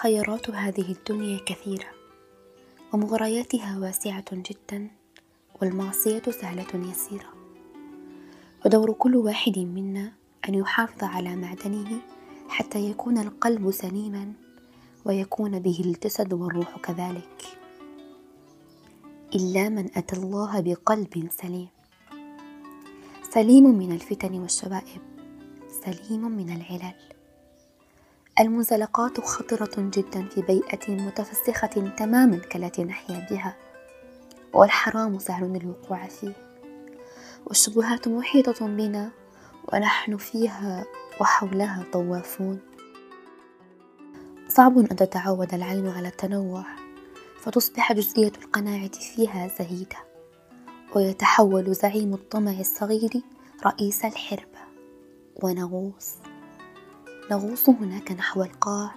خيرات هذه الدنيا كثيرة ومغرياتها واسعة جدا والمعصية سهلة يسيرة. ودور كل واحد منا أن يحافظ على معدنه حتى يكون القلب سليما ويكون به الجسد والروح كذلك. إلا من أتى الله بقلب سليم. سليم من الفتن والشوائب سليم من العلل. المنزلقات خطرة جدا في بيئة متفسخة تماما كالتي نحيا بها والحرام سهل الوقوع فيه. والشبهات محيطة بنا ونحن فيها وحولها طوافون. صعب أن تتعود العين على التنوع. فتصبح جزئية القناعة فيها زهيدة ويتحول زعيم الطمع الصغير رئيس الحربة ونغوص. نغوص هناك نحو القاع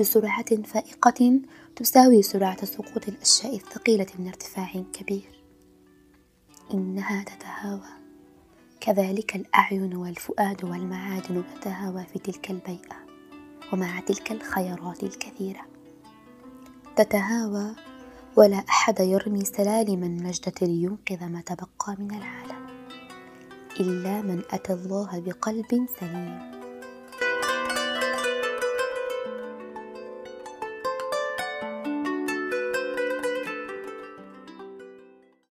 بسرعة فائقة تساوي سرعة سقوط الأشياء الثقيلة من ارتفاع كبير. إنها تتهاوى. كذلك الأعين والفؤاد والمعادن تتهاوى في تلك البيئة ومع تلك الخيرات الكثيرة. تتهاوى ولا أحد يرمي سلالم النجدة لينقذ ما تبقى من العالم إلا من أتى الله بقلب سليم.